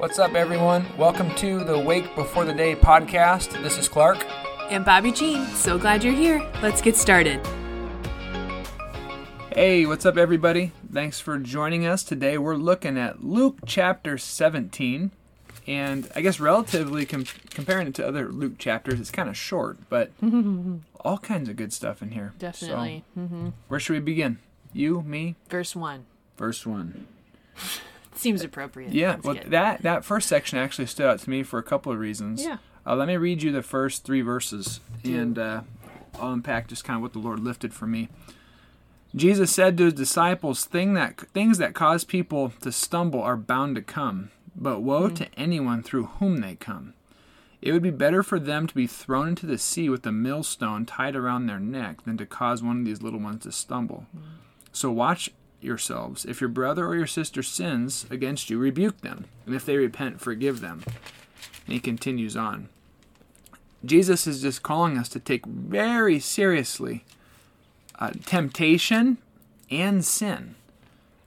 What's up, everyone? Welcome to the Wake Before the Day podcast. This is Klarc. And Bobbie Jean, so glad you're here. Let's get started. Hey, what's up, everybody? Thanks for joining us today. We're looking at Luke chapter 17. And I guess, relatively com- comparing it to other Luke chapters, it's kind of short, but all kinds of good stuff in here. Definitely. mm-hmm. Where should we begin? You, me? Verse 1. Verse 1. Seems appropriate. Yeah, That's well, good. that that first section actually stood out to me for a couple of reasons. Yeah. Uh, let me read you the first three verses, and uh, I'll unpack just kind of what the Lord lifted for me. Jesus said to his disciples, Thing that, Things that cause people to stumble are bound to come, but woe Mm. to anyone through whom they come. It would be better for them to be thrown into the sea with a millstone tied around their neck than to cause one of these little ones to stumble. So watch yourselves. If your brother or your sister sins against you, rebuke them. And if they repent, forgive them. And he continues on. Jesus is just calling us to take very seriously uh, temptation and sin.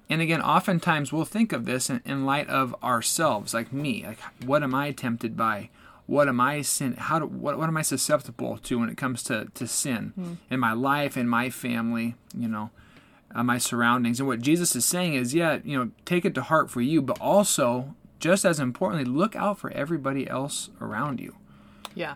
And again, oftentimes we'll think of this in, in light of ourselves, like me. Like, what am I tempted by? What am I sin? How do, what, what am I susceptible to when it comes to, to sin in my life, in my family, you know, uh, my surroundings? And what Jesus is saying is, yeah, you know, take it to heart for you, but also, just as importantly, look out for everybody else around you. Yeah.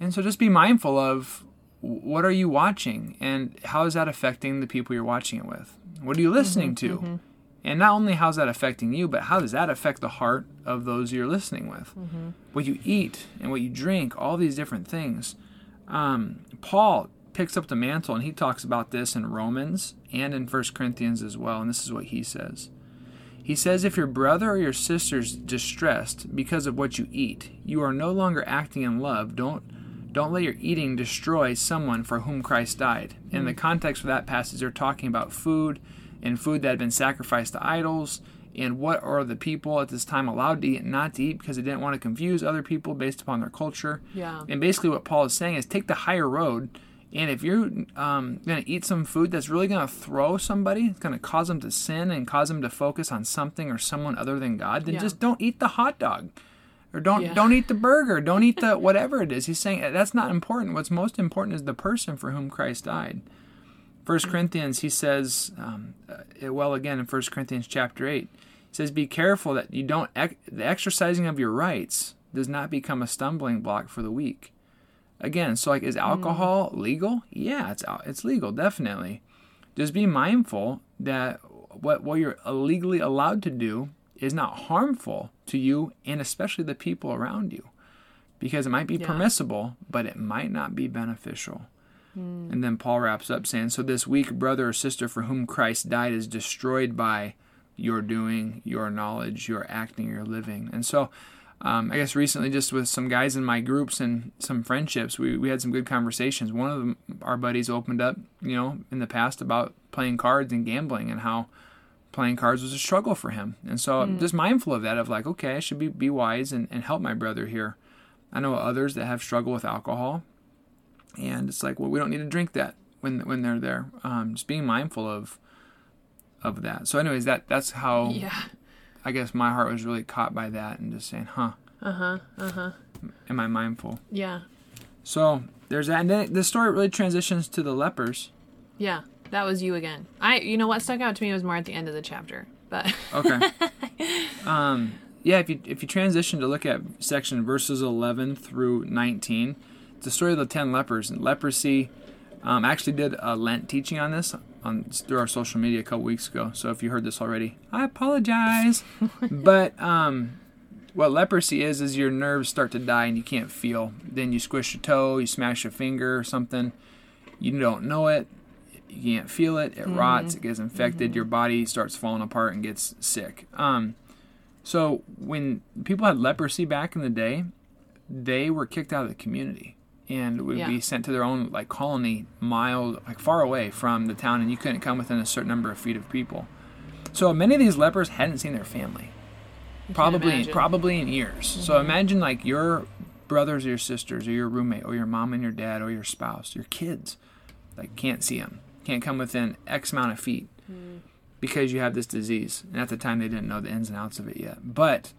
And so just be mindful of what are you watching and how is that affecting the people you're watching it with? What are you listening to? And not only how's that affecting you, but how does that affect the heart of those you're listening with? What you eat and what you drink, all these different things. Um, Paul picks up the mantle and he talks about this in Romans and in 1 Corinthians as well. And this is what he says. He says, If your brother or your sister is distressed because of what you eat, you are no longer acting in love. Don't, don't let your eating destroy someone for whom Christ died. In the mm. context of that passage, they're talking about food and food that had been sacrificed to idols and what are the people at this time allowed to eat and not to eat because they didn't want to confuse other people based upon their culture. Yeah. And basically, what Paul is saying is take the higher road. And if you're um, going to eat some food that's really going to throw somebody, it's going to cause them to sin and cause them to focus on something or someone other than God, then Yeah. just don't eat the hot dog, or don't Yeah. don't eat the burger, don't eat the whatever it is. He's saying that's not important. What's most important is the person for whom Christ died. First Corinthians, he says, um, uh, well again in First Corinthians chapter eight, he says, "Be careful that you don't ex- the exercising of your rights does not become a stumbling block for the weak." Again, so like, is mm. alcohol legal? Yeah, it's it's legal, definitely. Just be mindful that what what you're illegally allowed to do is not harmful to you and especially the people around you, because it might be Yeah. permissible, but it might not be beneficial. Mm. And then Paul wraps up saying, So this weak brother or sister for whom Christ died is destroyed by your doing, your knowledge, your acting, your living. And so, um, I guess recently, just with some guys in my groups and some friendships, we, we had some good conversations. One of them, our buddies opened up, you know, in the past about playing cards and gambling and how playing cards was a struggle for him. And so I'm just mindful of that, of like, okay, I should be, be wise and, and help my brother here. I know others that have struggled with alcohol and it's like well we don't need to drink that when when they're there um, just being mindful of of that so anyways that that's how Yeah. I guess my heart was really caught by that and just saying huh Uh huh. Uh huh. am i mindful Yeah. so there's that and then the story really transitions to the lepers Yeah. That was you again. I. You know what stuck out to me was more at the end of the chapter, but okay um yeah if you if you transition to look at section verses 11 through 19 it's the story of the 10 lepers and leprosy um, I actually did a lent teaching on this on through our social media a couple weeks ago so if you heard this already i apologize. But um what leprosy is is your nerves start to die and you can't feel. Then you squish your toe you smash your finger or something. You don't know it. You can't feel it. It rots it gets infected. Your body starts falling apart and gets sick. Um so when people had leprosy back in the day they were kicked out of the community and would Yeah. be sent to their own like colony mile like far away from the town and you couldn't come within a certain number of feet of people. So many of these lepers hadn't seen their family. Probably probably in years. So imagine like your brothers or your sisters or your roommate or your mom and your dad or your spouse your kids like can't see them can't come within x amount of feet because you have this disease. And at the time they didn't know the ins and outs of it yet. But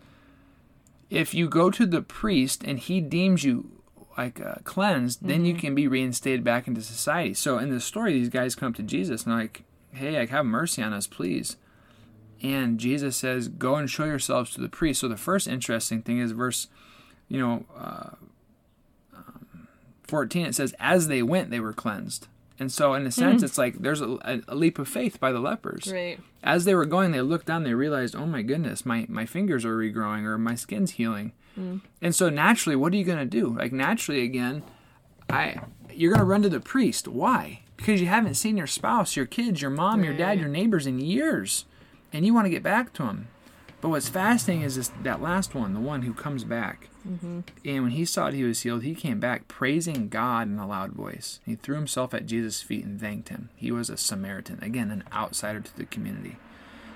if you go to the priest and he deems you like uh, cleansed, then you can be reinstated back into society. So in the story, these guys come to Jesus and like, "Hey, like have mercy on us, please." And Jesus says, "Go and show yourselves to the priest." So the first interesting thing is verse, you know, uh, um, fourteen. It says, "As they went, they were cleansed." And so, in a hmm. sense, it's like there's a, a leap of faith by the lepers. Right. As they were going, they looked down. They realized, "Oh my goodness, my my fingers are regrowing, or my skin's healing." Hmm. And so, naturally, what are you going to do? Like naturally, again, I you're going to run to the priest. Why? Because you haven't seen your spouse, your kids, your mom, your dad, your neighbors in years, and you want to get back to them. But what's fascinating is this, that last one, the one who comes back. Mm-hmm. And when he saw that he was healed, he came back praising God in a loud voice. He threw himself at Jesus' feet and thanked him. He was a Samaritan, again, an outsider to the community.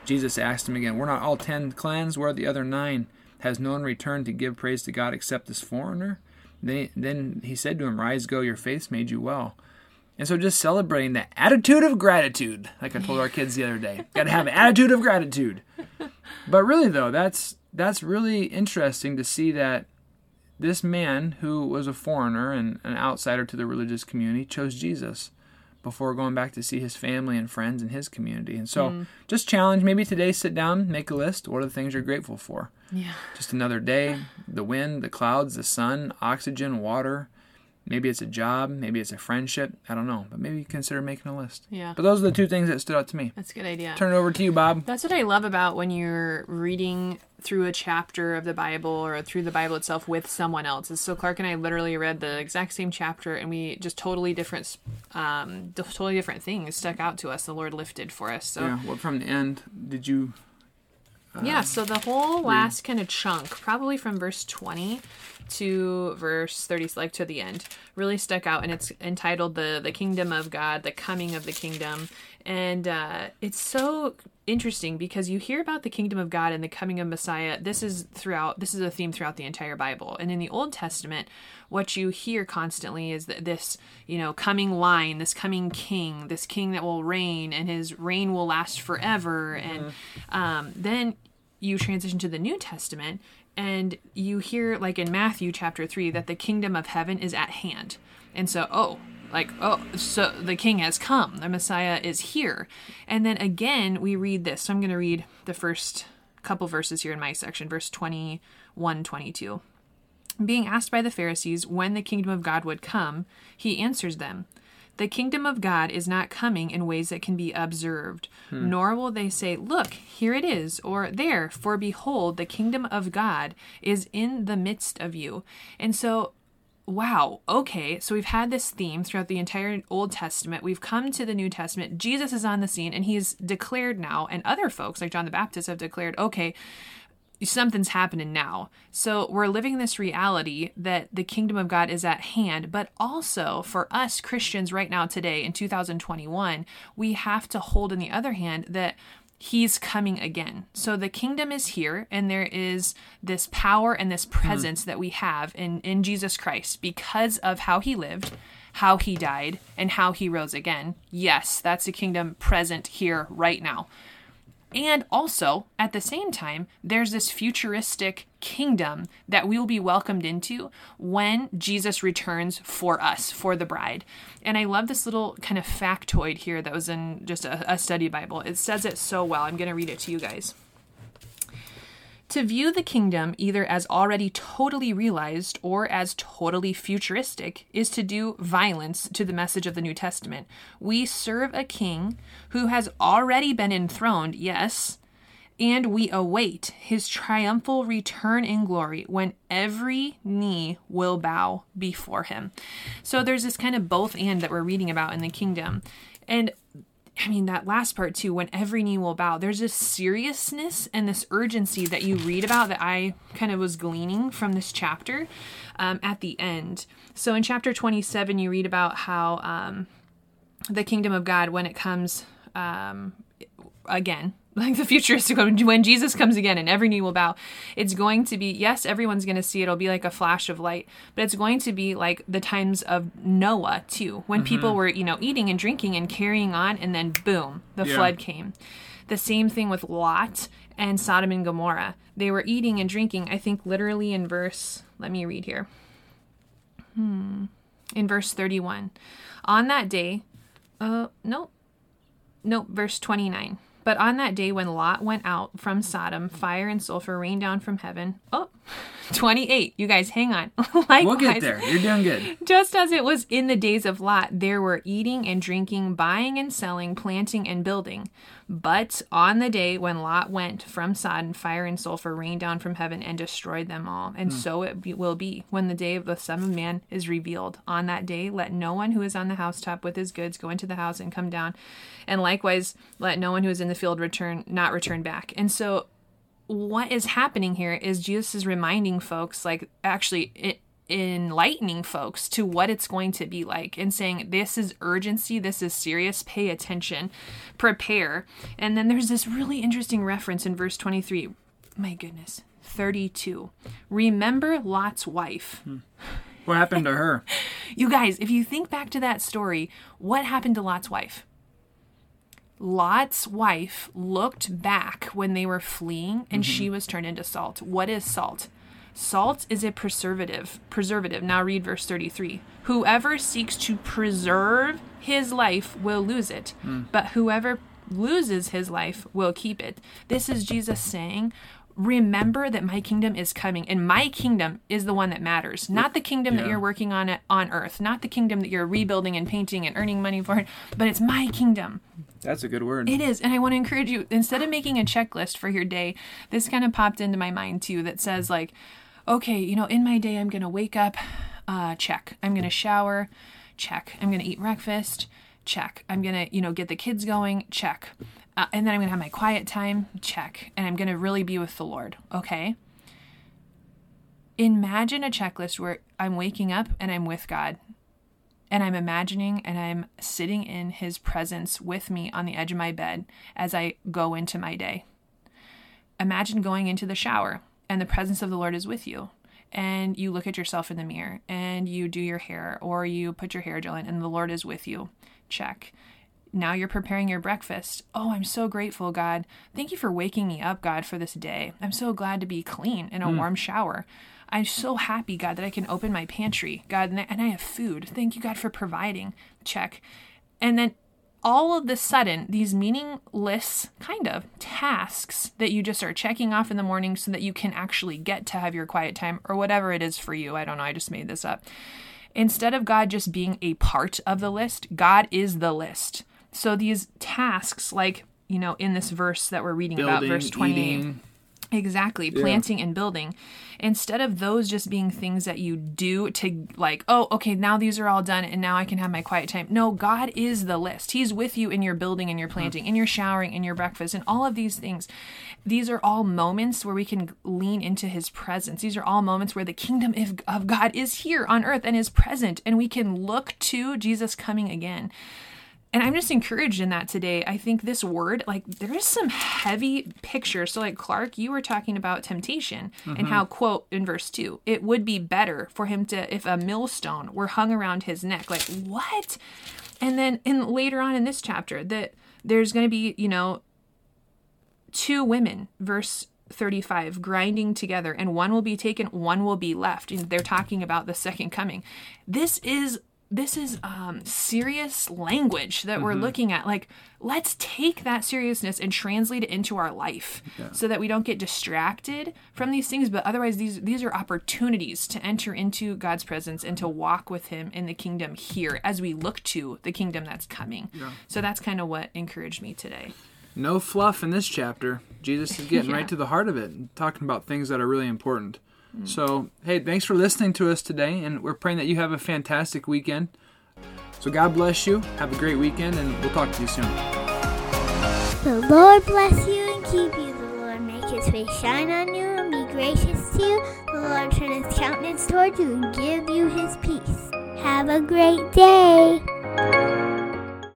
Jesus asked him again, We're not all ten cleansed? Where are the other nine? Has no one returned to give praise to God except this foreigner? Then, then he said to him, Rise, go, your faith made you well. And so just celebrating that attitude of gratitude, like I told our kids the other day. Got to have an attitude of gratitude. But really though, that's that's really interesting to see that this man who was a foreigner and an outsider to the religious community chose Jesus before going back to see his family and friends in his community. And so mm. just challenge maybe today sit down, make a list. What are the things you're grateful for? Yeah. Just another day, the wind, the clouds, the sun, oxygen, water. Maybe it's a job, maybe it's a friendship. I don't know, but maybe consider making a list. Yeah. But those are the two things that stood out to me. That's a good idea. Turn it over to you, Bob. That's what I love about when you're reading through a chapter of the Bible or through the Bible itself with someone else. So Klarc and I literally read the exact same chapter, and we just totally different, um, totally different things stuck out to us. The Lord lifted for us. So Yeah. Well, from the end, did you? Yeah, um, so the whole last kind of chunk, probably from verse 20 to verse 30, like to the end, really stuck out. And it's entitled The, the Kingdom of God, The Coming of the Kingdom. And uh, it's so interesting because you hear about the kingdom of God and the coming of Messiah. This is throughout, this is a theme throughout the entire Bible. And in the Old Testament, what you hear constantly is that this, you know, coming line, this coming king, this king that will reign and his reign will last forever. And um, then you transition to the New Testament and you hear, like in Matthew chapter 3, that the kingdom of heaven is at hand. And so, oh, like, oh, so the king has come, the Messiah is here. And then again, we read this. So I'm going to read the first couple verses here in my section, verse 21, 22. Being asked by the Pharisees when the kingdom of God would come, he answers them The kingdom of God is not coming in ways that can be observed, hmm. nor will they say, Look, here it is, or there, for behold, the kingdom of God is in the midst of you. And so, wow, okay, so we've had this theme throughout the entire Old Testament. We've come to the New Testament. Jesus is on the scene, and he's declared now, and other folks like John the Baptist have declared, okay, something's happening now. So we're living this reality that the kingdom of God is at hand, but also for us Christians right now today in 2021, we have to hold in the other hand that he's coming again. So the kingdom is here and there is this power and this presence that we have in in Jesus Christ because of how he lived, how he died, and how he rose again. Yes, that's the kingdom present here right now. And also, at the same time, there's this futuristic kingdom that we will be welcomed into when Jesus returns for us, for the bride. And I love this little kind of factoid here that was in just a, a study Bible. It says it so well. I'm going to read it to you guys. To view the kingdom either as already totally realized or as totally futuristic is to do violence to the message of the New Testament. We serve a king who has already been enthroned, yes, and we await his triumphal return in glory when every knee will bow before him. So there's this kind of both and that we're reading about in the kingdom. And I mean, that last part too, when every knee will bow, there's this seriousness and this urgency that you read about that I kind of was gleaning from this chapter um, at the end. So in chapter 27, you read about how um, the kingdom of God, when it comes um, again, like the futuristic when Jesus comes again and every knee will bow, it's going to be, yes, everyone's going to see it. It'll be like a flash of light, but it's going to be like the times of Noah too, when people were, you know, eating and drinking and carrying on, and then boom, the Yeah. flood came. The same thing with Lot and Sodom and Gomorrah. They were eating and drinking, I think literally in verse, let me read here. Hmm. In verse 31. On that day, uh, nope. Nope, verse 29. But on that day when Lot went out from Sodom, fire and sulfur rained down from heaven. Oh, 28. You guys, hang on. Likewise, we'll get there. You're doing good. Just as it was in the days of Lot, there were eating and drinking, buying and selling, planting and building. But on the day when Lot went from Sodom, fire and sulfur rained down from heaven and destroyed them all. And hmm. so it be, will be when the day of the Son of Man is revealed. On that day, let no one who is on the housetop with his goods go into the house and come down. And likewise, let no one who is in the field return, not return back. And so what is happening here is Jesus is reminding folks, like, actually, it, enlightening folks to what it's going to be like and saying this is urgency. This is serious. Pay attention. Prepare. And then there's this really interesting reference in verse 23 my goodness 32 remember lot's wife. Hmm. what happened to her? You guys if you think back to that story what happened to lot's wife Lot's wife looked back when they were fleeing and mm-hmm. she was turned into salt. What is salt? Salt is a preservative. Preservative. Now read verse 33. Whoever seeks to preserve his life will lose it, mm. but whoever loses his life will keep it. This is Jesus saying, remember that my kingdom is coming and my kingdom is the one that matters not the kingdom yeah. that you're working on it on earth not the kingdom that you're rebuilding and painting and earning money for it but it's my kingdom that's a good word it is and i want to encourage you instead of making a checklist for your day this kind of popped into my mind too that says like okay, you know, in my day, I'm going to wake up, uh, check. I'm going to shower, check. I'm going to eat breakfast, check. I'm going to, you know, get the kids going, check. Uh, and then I'm going to have my quiet time, check. And I'm going to really be with the Lord, okay? Imagine a checklist where I'm waking up and I'm with God. And I'm imagining and I'm sitting in his presence with me on the edge of my bed as I go into my day. Imagine going into the shower and the presence of the Lord is with you. And you look at yourself in the mirror and you do your hair or you put your hair gel in and the Lord is with you. Check. Now you're preparing your breakfast. Oh, I'm so grateful, God. Thank you for waking me up, God, for this day. I'm so glad to be clean in a mm. warm shower. I'm so happy, God, that I can open my pantry, God, and I have food. Thank you, God, for providing. Check. And then all of the sudden, these meaningless kind of tasks that you just are checking off in the morning so that you can actually get to have your quiet time or whatever it is for you. I don't know. I just made this up. Instead of God just being a part of the list, God is the list. So these tasks, like, you know, in this verse that we're reading Building, about, verse 28. Eating Exactly, planting yeah. and building. Instead of those just being things that you do to, like, oh, okay, now these are all done and now I can have my quiet time. No, God is the list. He's with you in your building and your mm-hmm. planting, in your showering, in your breakfast, and all of these things. These are all moments where we can lean into His presence. These are all moments where the kingdom of God is here on earth and is present, and we can look to Jesus coming again and I'm just encouraged in that today. I think this word, like, there is some heavy picture. So, like, Klarc, you were talking about temptation mm-hmm. and how, quote, in verse 2, it would be better for him to, if a millstone were hung around his neck. Like, what? And then, in later on in this chapter, that there's going to be, you know, two women, verse 35 grinding together and one will be taken one will be left and they're talking about the second coming this is this is um, serious language that mm-hmm. we're looking at. Like, let's take that seriousness and translate it into our life, yeah. so that we don't get distracted from these things. But otherwise, these these are opportunities to enter into God's presence and to walk with Him in the kingdom here as we look to the kingdom that's coming. Yeah. So that's kind of what encouraged me today. No fluff in this chapter. Jesus is getting yeah. right to the heart of it, and talking about things that are really important. Mm. So, hey, thanks for listening to us today, and we're praying that you have a fantastic weekend. So, God bless you. Have a great weekend, and we'll talk to you soon. The Lord bless you and keep you. The Lord make his face shine on you and be gracious to you. The Lord turn his countenance toward you and give you his peace. Have a great day.